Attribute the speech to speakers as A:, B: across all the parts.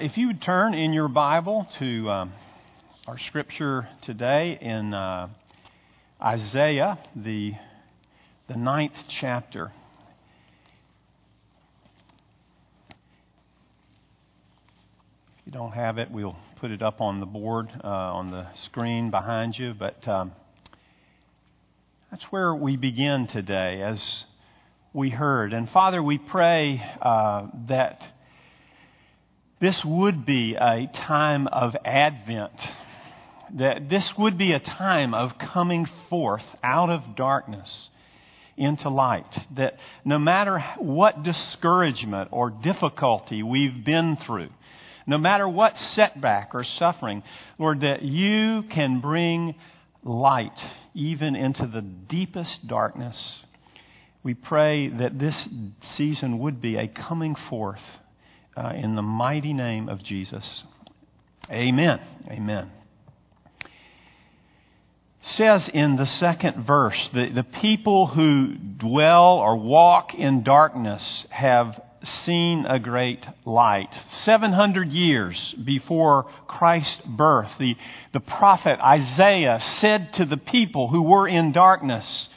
A: If you would turn in your Bible to um, our scripture today in uh, Isaiah, the, the ninth chapter. If you don't have it, we'll put it up on the board, uh, on the screen behind you. But um, that's where we begin today, as we heard. And Father, we pray uh, that this would be a time of Advent. That this would be a time of coming forth out of darkness into light. That no matter what discouragement or difficulty we've been through, no matter what setback or suffering, Lord, that you can bring light even into the deepest darkness. We pray that this season would be a coming forth uh, in the mighty name of Jesus. Amen. Amen. Says in the second verse that the people who dwell or walk in darkness have seen a great light. 700 years before Christ's birth, the, the prophet Isaiah said to the people who were in darkness,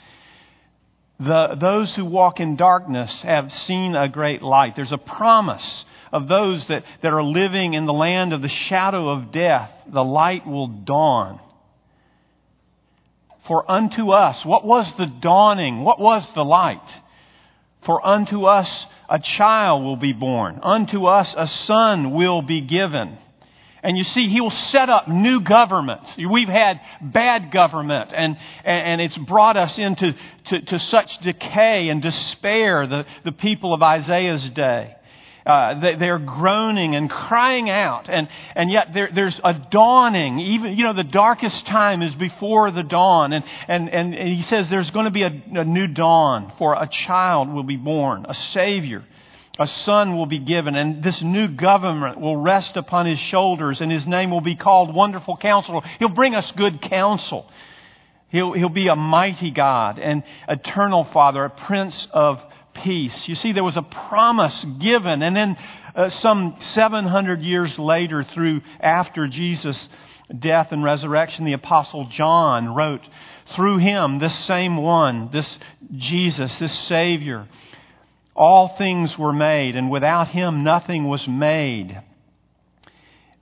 A: the, those who walk in darkness have seen a great light. There's a promise of those that, that are living in the land of the shadow of death, the light will dawn. For unto us, what was the dawning? What was the light? For unto us a child will be born. Unto us a son will be given. And you see, he will set up new governments. We've had bad government, and, and it's brought us into to, to such decay and despair, the, the people of Isaiah's day. Uh, they, are groaning and crying out, and, and yet there, there's a dawning. Even, you know, the darkest time is before the dawn. And, and, and he says there's going to be a, a new dawn, for a child will be born, a Savior. A son will be given, and this new government will rest upon his shoulders, and his name will be called Wonderful Counselor. He'll bring us good counsel. He'll, he'll be a mighty God, and eternal Father, a Prince of peace. You see, there was a promise given, and then uh, some 700 years later, through after Jesus' death and resurrection, the Apostle John wrote, through him, this same one, this Jesus, this Savior, all things were made, and without him nothing was made.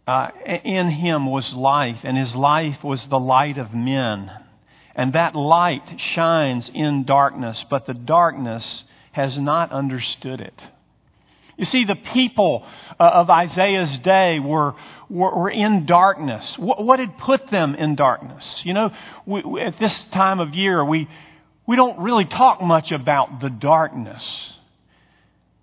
A: Uh, in him was life, and his life was the light of men. And that light shines in darkness, but the darkness has not understood it. You see, the people uh, of Isaiah's day were, were, were in darkness. What, what, had put them in darkness? You know, we, at this time of year, we, we don't really talk much about the darkness.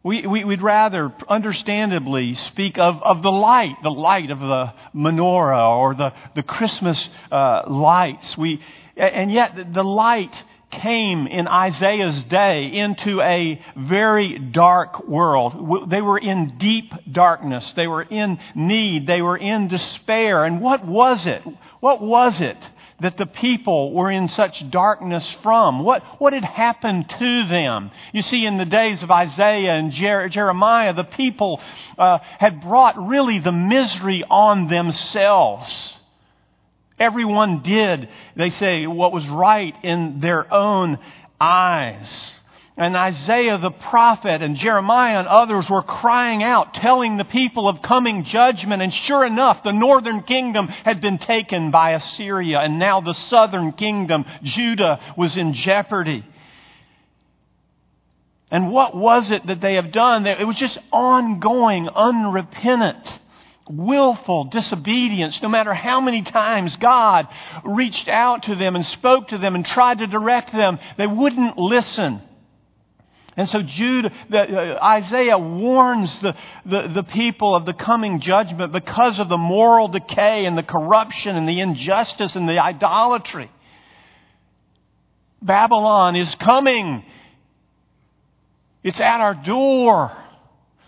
A: We, we, would rather, understandably, speak of, of the light, the light of the menorah or the, the Christmas uh, lights. We, and yet, the light came in Isaiah's day into a very dark world. They were in deep darkness. They were in need. They were in despair. And what was it? What was it that the people were in such darkness from? What, what had happened to them? You see, in the days of Isaiah and Jer- Jeremiah, the people uh, had brought really the misery on themselves. Everyone did, they say, what was right in their own eyes. And Isaiah the prophet and Jeremiah and others were crying out, telling the people of coming judgment. And sure enough, the northern kingdom had been taken by Assyria, and now the southern kingdom, Judah, was in jeopardy. And what was it that they have done? It was just ongoing, unrepentant willful disobedience, no matter how many times God reached out to them and spoke to them and tried to direct them, they wouldn't listen. And so Jude, uh, Isaiah warns the, the, the people of the coming judgment because of the moral decay and the corruption and the injustice and the idolatry. Babylon is coming. It's at our door.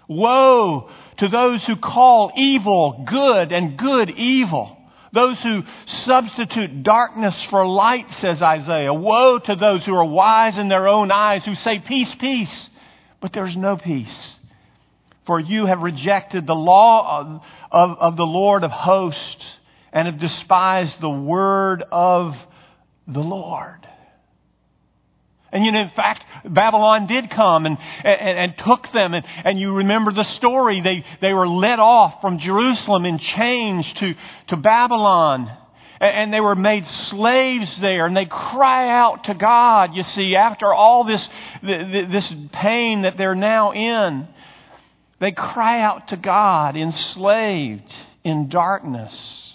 A: Woe to those who call evil good and good evil. Those who substitute darkness for light, says Isaiah. Woe to those who are wise in their own eyes, who say peace, peace, but there's no peace. For you have rejected the law of, of, of the Lord of hosts and have despised the word of the Lord. And you know, in fact, Babylon did come and, and, and took them. And, and, you remember the story. They, they were led off from Jerusalem in chains to, to Babylon. And they were made slaves there. And they cry out to God, you see, after all this, this pain that they're now in. They cry out to God, enslaved in darkness.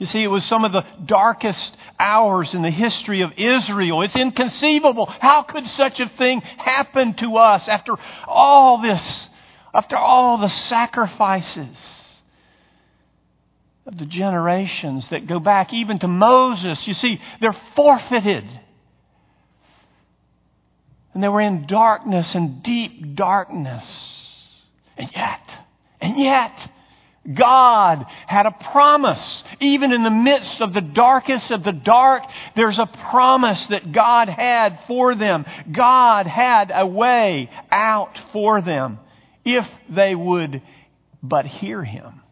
A: You see, it was some of the darkest hours in the history of Israel. It's inconceivable. How could such a thing happen to us after all this, after all the sacrifices of the generations that go back even to Moses? You see, they're forfeited. And they were in darkness and deep darkness. And yet, and yet, God had a promise. Even in the midst of the darkest of the dark, there's a promise that God had for them. God had a way out for them if they would but hear Him.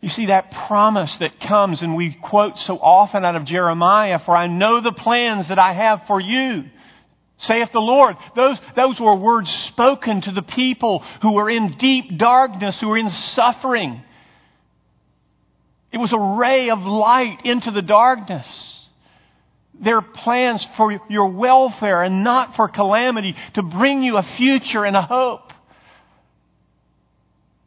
A: You see that promise that comes and we quote so often out of Jeremiah, for I know the plans that I have for you saith the Lord. Those, those were words spoken to the people who were in deep darkness, who were in suffering. It was a ray of light into the darkness. Their plans for your welfare and not for calamity, to bring you a future and a hope.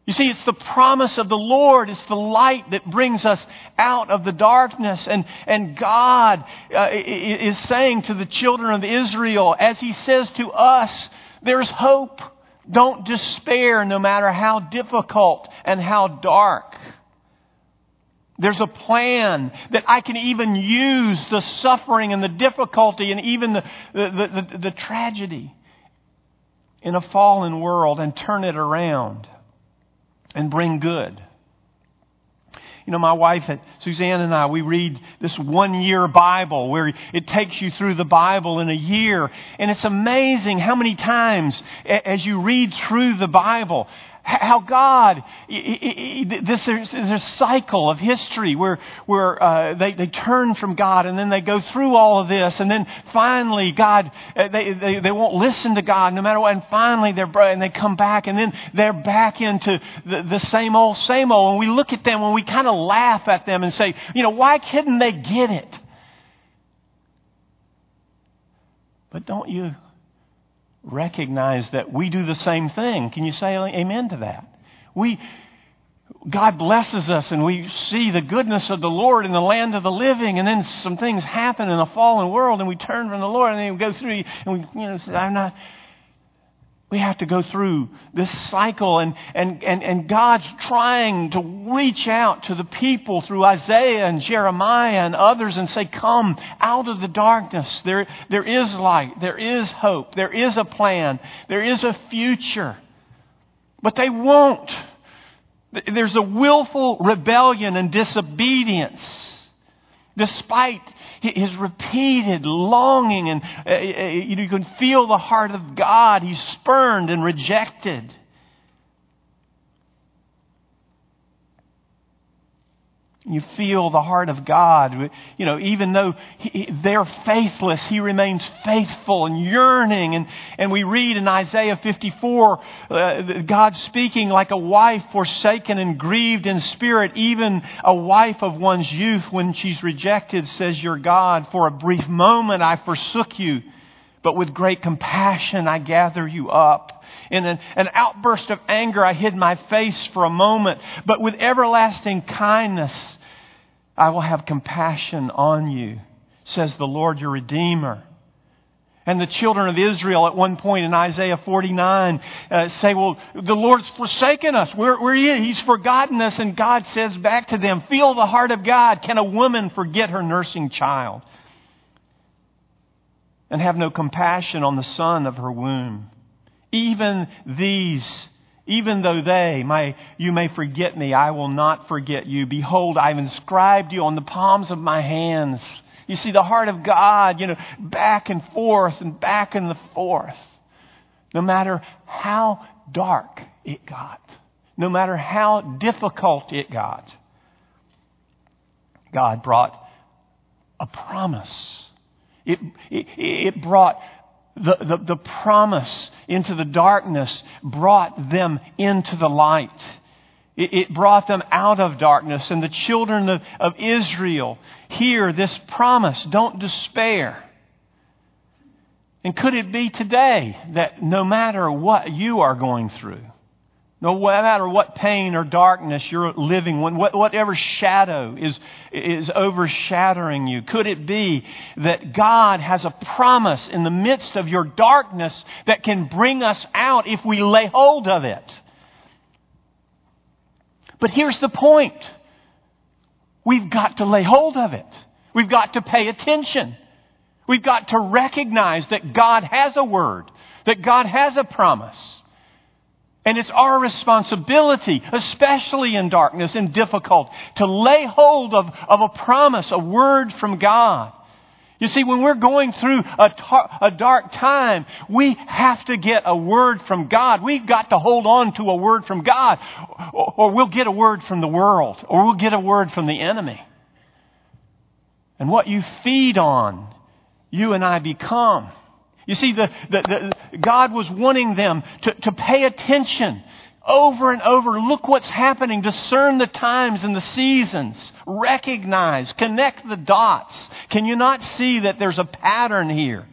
A: You see, it's the promise of the Lord. It's the light that brings us out of the darkness. And, and God uh, is saying to the children of Israel, as He says to us, there's hope. Don't despair no matter how difficult and how dark. There's a plan that I can even use the suffering and the difficulty and even the, the, the, the tragedy in a fallen world and turn it around and bring good. You know, my wife, Suzanne and I, we read this one year Bible where it takes you through the Bible in a year. And it's amazing how many times as you read through the Bible, how God, this is a cycle of history where, where uh, they, they turn from God and then they go through all of this and then finally God, uh, they, they, they won't listen to God no matter what and finally they're, and they come back and then they're back into the, the same old, same old and we look at them and we kind of laugh at them and say, you know, why couldn't they get it? But don't you recognize that we do the same thing. Can you say amen to that? We, God blesses us and we see the goodness of the Lord in the land of the living, and then some things happen in a fallen world, and we turn from the Lord, and then we go through, and we, you know, I'm not, we have to go through this cycle, and, and, and, and God's trying to reach out to the people through Isaiah and Jeremiah and others and say, Come out of the darkness. There, there is light, there is hope, there is a plan, there is a future. But they won't. There's a willful rebellion and disobedience despite his repeated longing and uh, uh, you can feel the heart of God. He's spurned and rejected. You feel the heart of God. You know, even though he, they're faithless, He remains faithful and yearning. And, and we read in Isaiah 54, uh, God speaking like a wife forsaken and grieved in spirit, even a wife of one's youth when she's rejected, says your God, for a brief moment I forsook you, but with great compassion I gather you up. In an, an, outburst of anger, I hid my face for a moment, but with everlasting kindness, I will have compassion on you, says the Lord your Redeemer. And the children of Israel at one point in Isaiah 49 uh, say, Well, the Lord's forsaken us. Where, where he is, He's forgotten us. And God says back to them, Feel the heart of God. Can a woman forget her nursing child and have no compassion on the son of her womb? Even these even though they, my, you may forget me, I will not forget you. Behold, I've inscribed you on the palms of my hands, You see, the heart of God, you know, back and forth and back and the forth. No matter how dark it got, no matter how difficult it got, God brought a promise. It, it, it brought the, the, the promise into the darkness, brought them into the light. It, brought them out of darkness. And the children of, of Israel hear this promise don't despair. And could it be today that no matter what you are going through, no matter what pain or darkness you're living, whatever shadow is, is overshadowing you, could it be that God has a promise in the midst of your darkness that can bring us out if we lay hold of it? But here's the point. We've got to lay hold of it. We've got to pay attention. We've got to recognize that God has a word, that God has a promise. And it's our responsibility, especially in darkness and difficult, to lay hold of, of a promise, a word from God. You see, when we're going through a, tar- a dark time, we have to get a word from God. We've got to hold on to a word from God, or, or we'll get a word from the world, or we'll get a word from the enemy. And what you feed on, you and I become. You see, the, the, the, God was wanting them to, to pay attention over and over. Look what's happening. Discern the times and the seasons. Recognize. Connect the dots. Can you not see that there's a pattern here?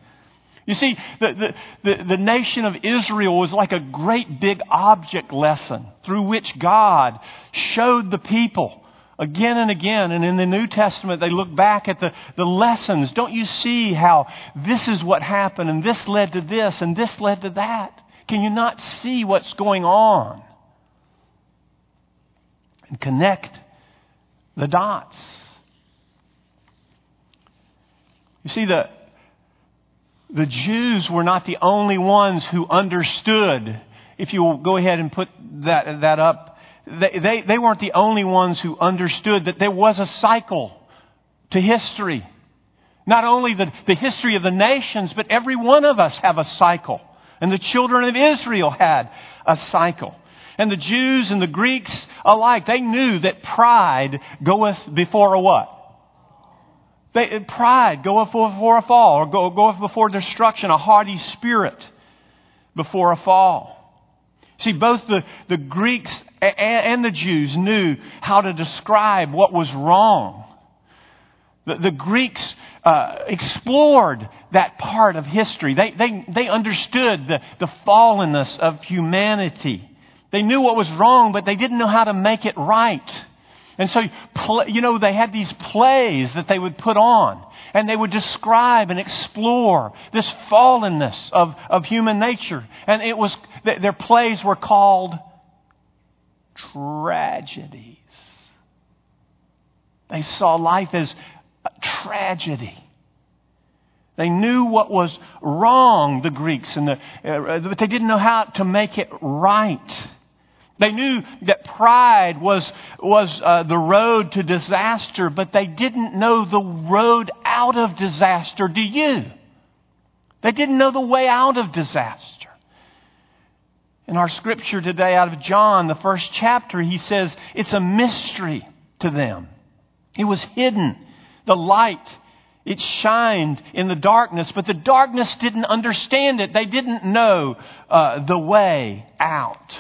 A: You see, the, the, the, the, nation of Israel was like a great big object lesson through which God showed the people again and again. And in the New Testament, they look back at the, the lessons. Don't you see how this is what happened, and this led to this, and this led to that? Can you not see what's going on? And connect the dots. You see, the, the Jews were not the only ones who understood. If you will go ahead and put that, that up they, they, they weren't the only ones who understood that there was a cycle to history. Not only the, the history of the nations, but every one of us have a cycle. And the children of Israel had a cycle. And the Jews and the Greeks alike, they knew that pride goeth before a what? They, pride goeth before a fall, or go, goeth before destruction, a haughty spirit before a fall. See, both the, the Greeks and the Jews knew how to describe what was wrong. The, the Greeks uh, explored that part of history. They, they, they understood the, the fallenness of humanity. They knew what was wrong, but they didn't know how to make it right. And so, you know, they had these plays that they would put on, and they would describe and explore this fallenness of, of human nature. And it was, their plays were called tragedies. They saw life as a tragedy. They knew what was wrong, the Greeks, and the, uh, but they didn't know how to make it right. They knew that pride was, was uh, the road to disaster, but they didn't know the road out of disaster. Do you? They didn't know the way out of disaster. In our scripture today out of John, the first chapter, he says it's a mystery to them. It was hidden. The light, it shined in the darkness, but the darkness didn't understand it. They didn't know uh, the way out.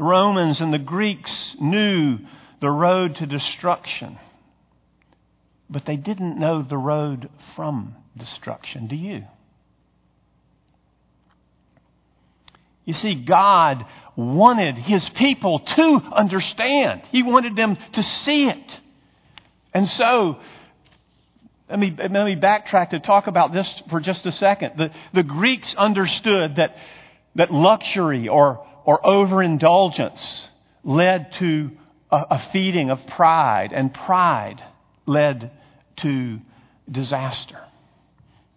A: The Romans and the Greeks knew the road to destruction, but they didn't know the road from destruction. Do you? You see, God wanted His people to understand. He wanted them to see it. And so, let me, let me backtrack to talk about this for just a second. The, the Greeks understood that, that luxury or, or overindulgence led to a, feeding of pride, and pride led to disaster.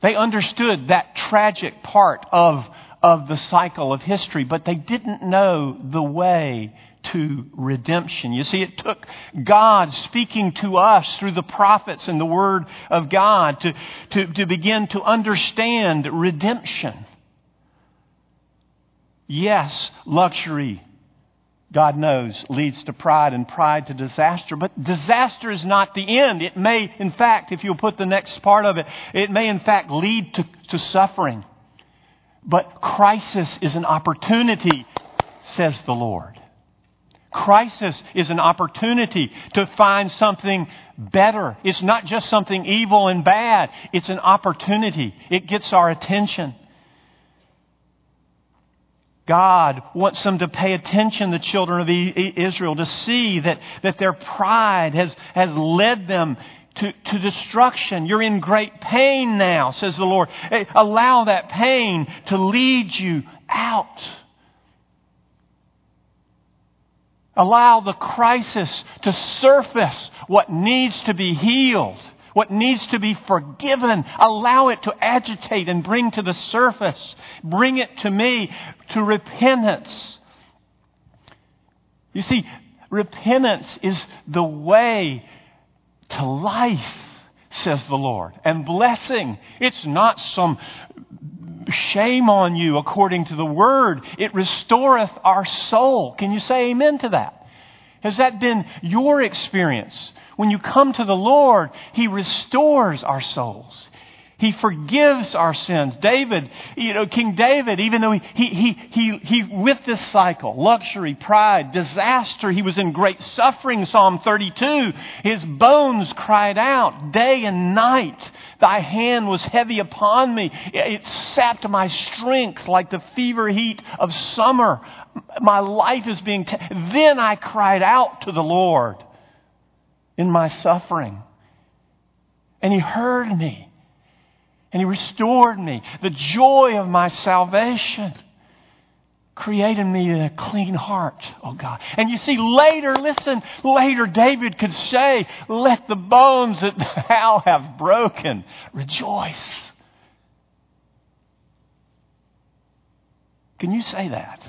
A: They understood that tragic part of of the cycle of history, but they didn't know the way to redemption. You see, it took God speaking to us through the prophets and the Word of God to, to, to begin to understand redemption. Yes, luxury, God knows, leads to pride and pride to disaster. But disaster is not the end. It may, in fact, if you'll put the next part of it, it may, in fact, lead to, to suffering. But crisis is an opportunity, says the Lord. Crisis is an opportunity to find something better. It's not just something evil and bad, it's an opportunity. It gets our attention. God wants them to pay attention, the children of Israel, to see that, that their pride has, has led them to, to destruction. You're in great pain now, says the Lord. Eh, allow that pain to lead you out. Allow the crisis to surface what needs to be healed, what needs to be forgiven. Allow it to agitate and bring to the surface. Bring it to me to repentance. You see, repentance is the way to life, says the Lord, and blessing. It's not some shame on you according to the word. It restoreth our soul. Can you say amen to that? Has that been your experience? When you come to the Lord, He restores our souls. He forgives our sins. David, you know, King David, even though he, he, he, he, with this cycle, luxury, pride, disaster, he was in great suffering, Psalm 32. His bones cried out day and night. Thy hand was heavy upon me. It sapped my strength like the fever heat of summer. My life is being, ta- then I cried out to the Lord in my suffering. And he heard me and He restored me. The joy of my salvation created me a clean heart, oh God. And you see, later, listen, later David could say, Let the bones that thou have broken rejoice. Can you say that?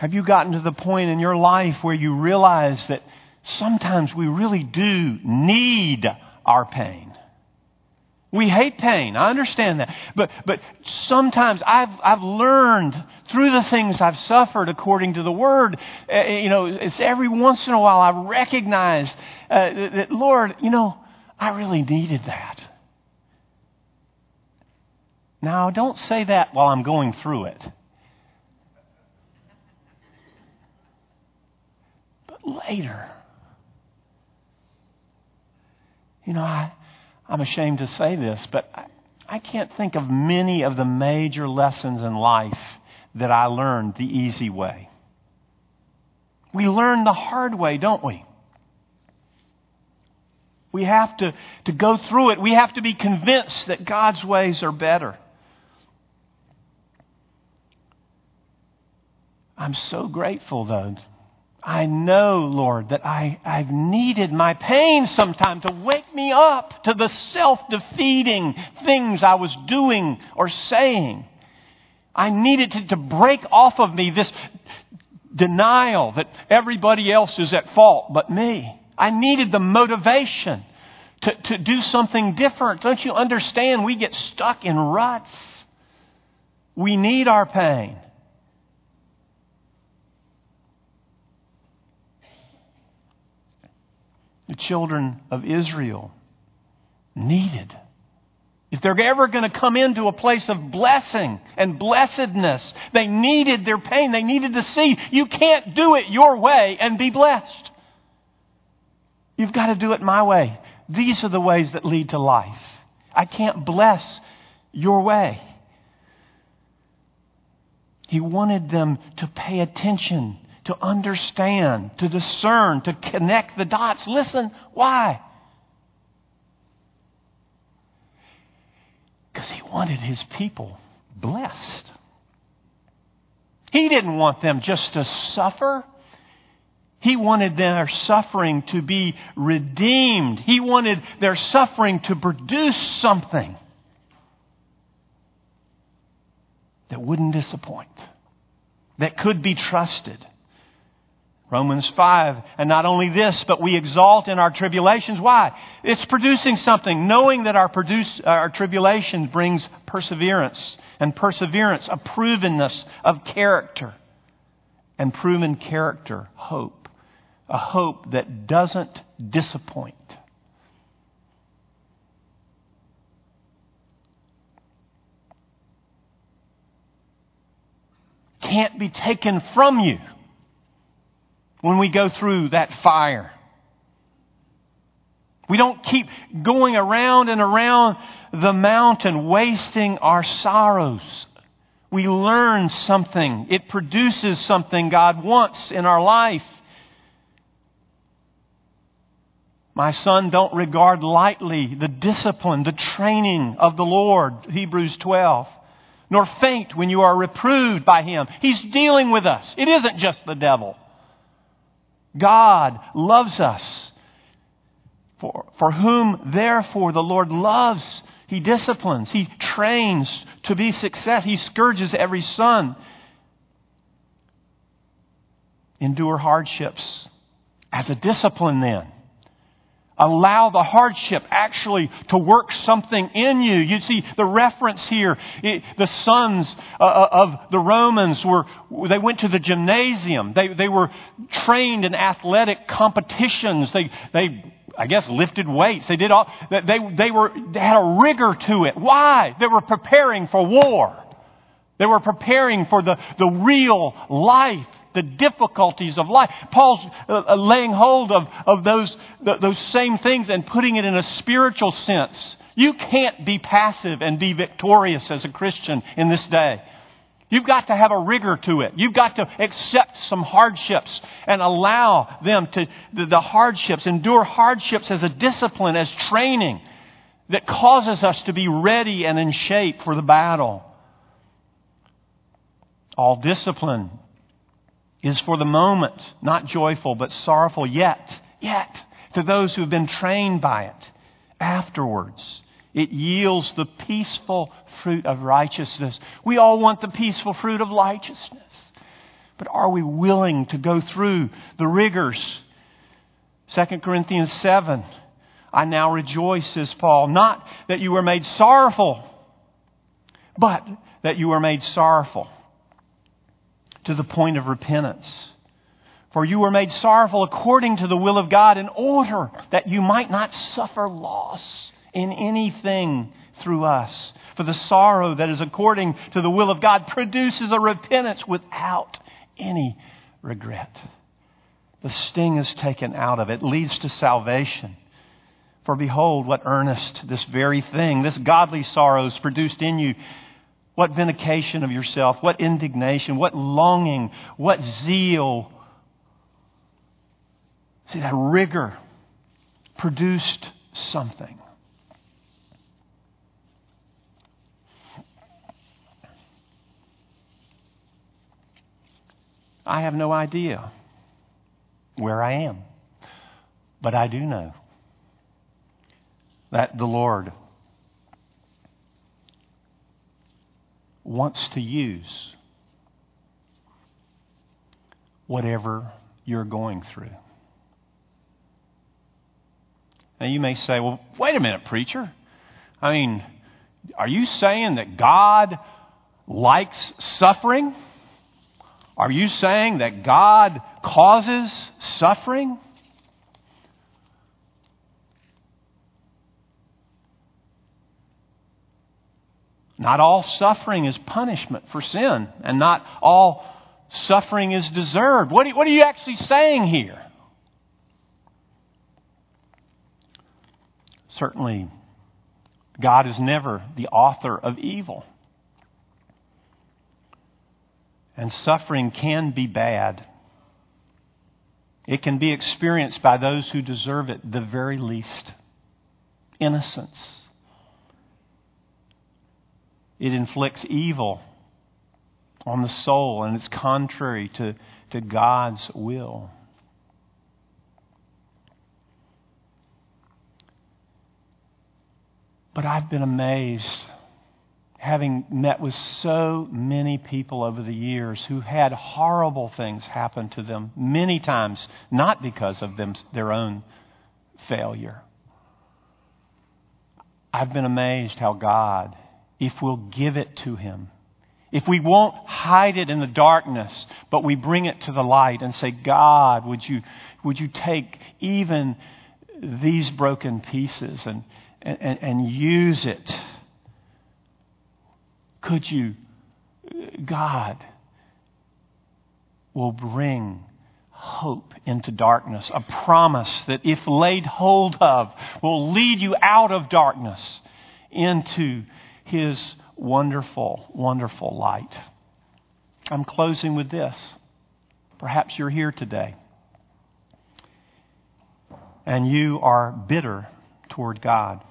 A: Have you gotten to the point in your life where you realize that sometimes we really do need our pain. We hate pain. I understand that. But, but sometimes I've, I've learned through the things I've suffered according to the Word, uh, you know, it's every once in a while I recognize uh, that, that, Lord, you know, I really needed that. Now, don't say that while I'm going through it. Later, You know, I, I'm ashamed to say this, but I, I can't think of many of the major lessons in life that I learned the easy way. We learn the hard way, don't we? We have to, to go through it. We have to be convinced that God's ways are better. I'm so grateful, though, I know, Lord, that I, I've needed my pain sometime to wake me up to the self defeating things I was doing or saying. I needed to, to break off of me this denial that everybody else is at fault but me. I needed the motivation to, to do something different. Don't you understand? We get stuck in ruts. We need our pain. The children of Israel needed. If they're ever going to come into a place of blessing and blessedness, they needed their pain. They needed to see you can't do it your way and be blessed. You've got to do it my way. These are the ways that lead to life. I can't bless your way. He wanted them to pay attention to understand, to discern, to connect the dots. Listen, why? Because he wanted his people blessed. He didn't want them just to suffer. He wanted their suffering to be redeemed. He wanted their suffering to produce something. that wouldn't disappoint, that could be trusted. Romans 5. And not only this, but we exalt in our tribulations. Why? It's producing something, knowing that our, produce, our tribulation brings perseverance. And perseverance, a provenness of character. And proven character, hope. A hope that doesn't disappoint. Can't be taken from you when we go through that fire. We don't keep going around and around the mountain, wasting our sorrows. We learn something. It produces something God wants in our life. My son, don't regard lightly the discipline, the training of the Lord, Hebrews 12, nor faint when you are reproved by him. He's dealing with us. It isn't just the devil. God loves us. For, for whom, therefore, the Lord loves, He disciplines, He trains to be success. He scourges every son. Endure hardships as a discipline, then. Allow the hardship actually to work something in you. You see the reference here. It, the sons uh, uh, of the Romans were, they went to the gymnasium. They, they were trained in athletic competitions. They, they, I guess, lifted weights. They did all, they, they were, they had a rigor to it. Why? They were preparing for war. They were preparing for the, the real life the difficulties of life. Paul's uh, uh, laying hold of, of those, those same things and putting it in a spiritual sense. You can't be passive and be victorious as a Christian in this day. You've got to have a rigor to it. You've got to accept some hardships and allow them to, the, the hardships, endure hardships as a discipline, as training that causes us to be ready and in shape for the battle. All discipline is for the moment not joyful, but sorrowful yet, yet, to those who have been trained by it. Afterwards, it yields the peaceful fruit of righteousness. We all want the peaceful fruit of righteousness. But are we willing to go through the rigors? 2 Corinthians 7. I now rejoice, says Paul, not that you were made sorrowful, but that you were made sorrowful to the point of repentance. For you were made sorrowful according to the will of God in order that you might not suffer loss in anything through us. For the sorrow that is according to the will of God produces a repentance without any regret. The sting is taken out of it, leads to salvation. For behold, what earnest this very thing, this godly sorrow is produced in you what vindication of yourself, what indignation, what longing, what zeal. See, that rigor produced something. I have no idea where I am, but I do know that the Lord wants to use whatever you're going through. Now you may say, well, wait a minute, preacher. I mean, are you saying that God likes suffering? Are you saying that God causes suffering? Not all suffering is punishment for sin, and not all suffering is deserved. What, are you actually saying here? Certainly, God is never the author of evil. And suffering can be bad. It can be experienced by those who deserve it the very least. Innocence it inflicts evil on the soul, and it's contrary to, to God's will. But I've been amazed having met with so many people over the years who had horrible things happen to them, many times not because of them, their own failure. I've been amazed how God, if we'll give it to Him, if we won't hide it in the darkness, but we bring it to the light and say, God, would you, would you take even these broken pieces and, and, and use it? Could you, God, will bring hope into darkness, a promise that if laid hold of will lead you out of darkness into His wonderful, wonderful light. I'm closing with this. Perhaps you're here today and you are bitter toward God.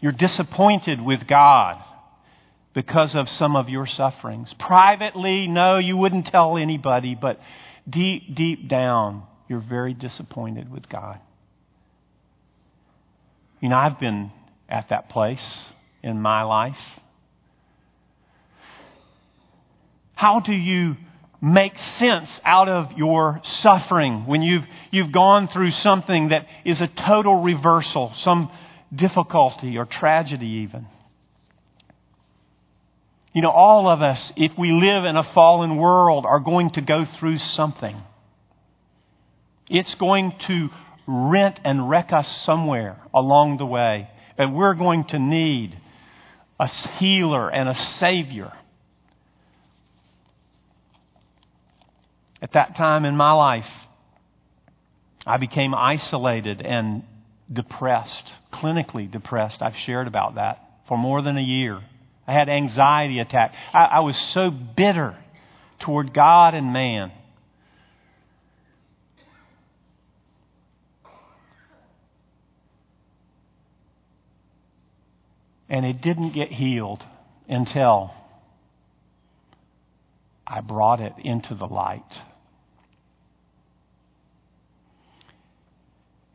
A: You're disappointed with God because of some of your sufferings. Privately, no, you wouldn't tell anybody, but deep, deep down, you're very disappointed with God. You know, I've been at that place in my life. How do you make sense out of your suffering when you've, you've gone through something that is a total reversal, some difficulty or tragedy even? You know, all of us, if we live in a fallen world, are going to go through something. It's going to rent and wreck us somewhere along the way. And we're going to need a healer and a savior. At that time in my life, I became isolated and depressed, clinically depressed. I've shared about that for more than a year. I had anxiety attack. I, I was so bitter toward God and man. And it didn't get healed until I brought it into the light.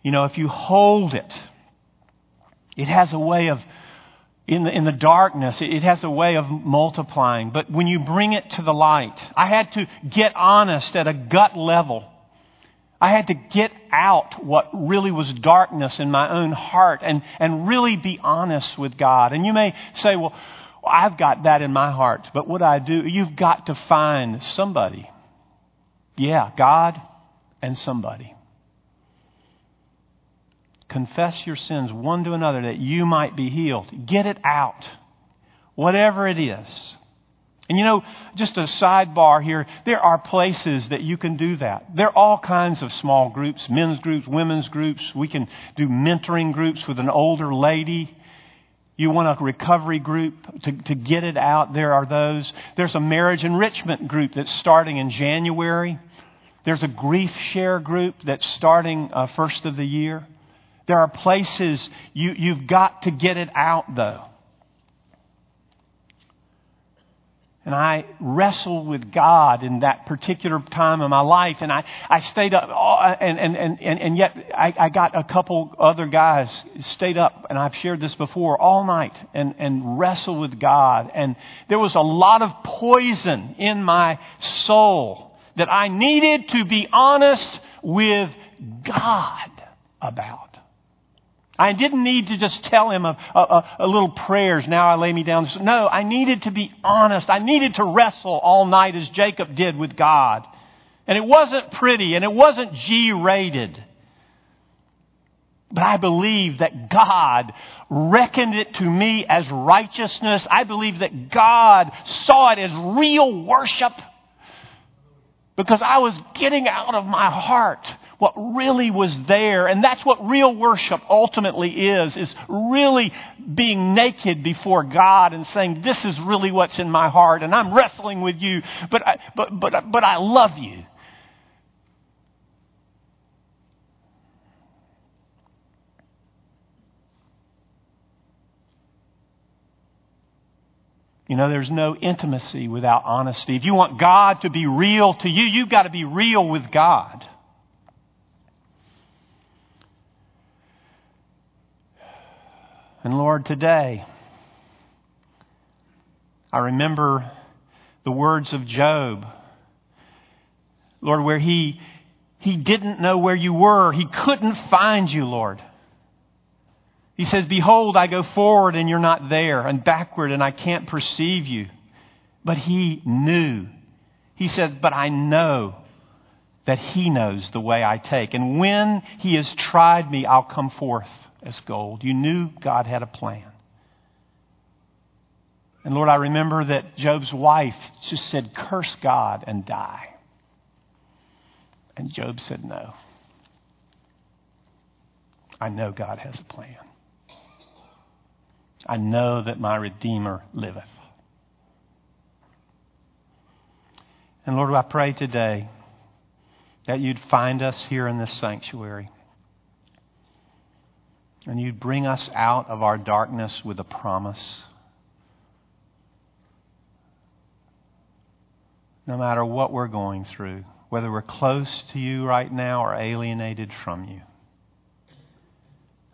A: You know, if you hold it, it has a way of in the, in the darkness, it has a way of multiplying. But when you bring it to the light, I had to get honest at a gut level. I had to get out what really was darkness in my own heart and, and really be honest with God. And you may say, well, I've got that in my heart. But what I do, you've got to find somebody. Yeah, God and somebody. Confess your sins one to another that you might be healed. Get it out. Whatever it is. And you know, just a sidebar here, there are places that you can do that. There are all kinds of small groups, men's groups, women's groups. We can do mentoring groups with an older lady. You want a recovery group to, to get it out, there are those. There's a marriage enrichment group that's starting in January. There's a grief share group that's starting uh, first of the year. There are places you, you've got to get it out, though. And I wrestled with God in that particular time of my life. And I, I stayed up, uh, and, and, and, and yet I, I got a couple other guys stayed up, and I've shared this before, all night and, and wrestled with God. And there was a lot of poison in my soul that I needed to be honest with God about. I didn't need to just tell him a, a, a, little prayers, now I lay me down. No, I needed to be honest. I needed to wrestle all night as Jacob did with God. And it wasn't pretty and it wasn't G rated. But I believe that God reckoned it to me as righteousness. I believe that God saw it as real worship because I was getting out of my heart what really was there. And that's what real worship ultimately is, is really being naked before God and saying, this is really what's in my heart and I'm wrestling with you, but I, but, but, but I love you. You know, there's no intimacy without honesty. If you want God to be real to you, you've got to be real with God. And Lord, today, I remember the words of Job. Lord, where he, he didn't know where you were. He couldn't find you, Lord. He says, Behold, I go forward and you're not there, and backward and I can't perceive you. But he knew. He says, But I know that he knows the way I take. And when he has tried me, I'll come forth as gold. You knew God had a plan. And Lord, I remember that Job's wife just said, Curse God and die. And Job said, No. I know God has a plan. I know that my Redeemer liveth. And Lord, I pray today that you'd find us here in this sanctuary. And you'd bring us out of our darkness with a promise. No matter what we're going through, whether we're close to you right now or alienated from you.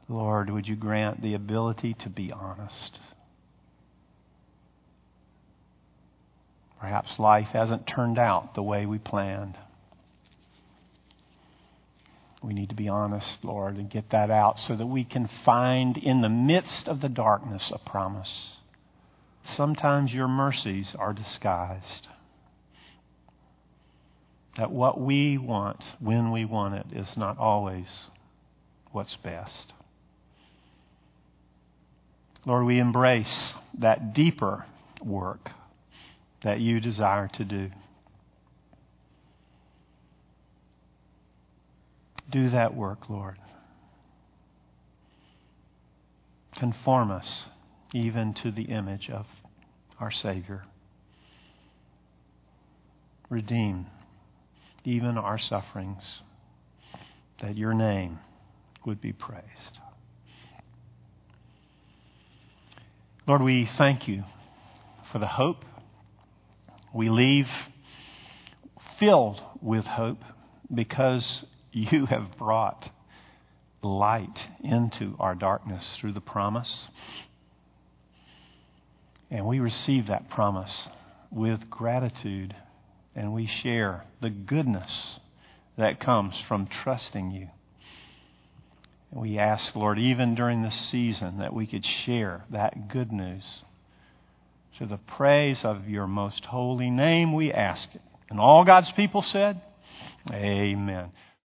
A: Lord, would you grant the ability to be honest? Perhaps life hasn't turned out the way we planned. We need to be honest, Lord, and get that out so that we can find in the midst of the darkness a promise. Sometimes your mercies are disguised. That what we want, when we want it, is not always what's best. Lord, we embrace that deeper work that you desire to do. Do that work, Lord. Conform us even to the image of our Savior. Redeem even our sufferings, that your name would be praised. Lord, we thank you for the hope. We leave filled with hope because you have brought light into our darkness through the promise. And we receive that promise with gratitude, and we share the goodness that comes from trusting you. And we ask, Lord, even during this season, that we could share that good news. To the praise of your most holy name, we ask it. And all God's people said, Amen.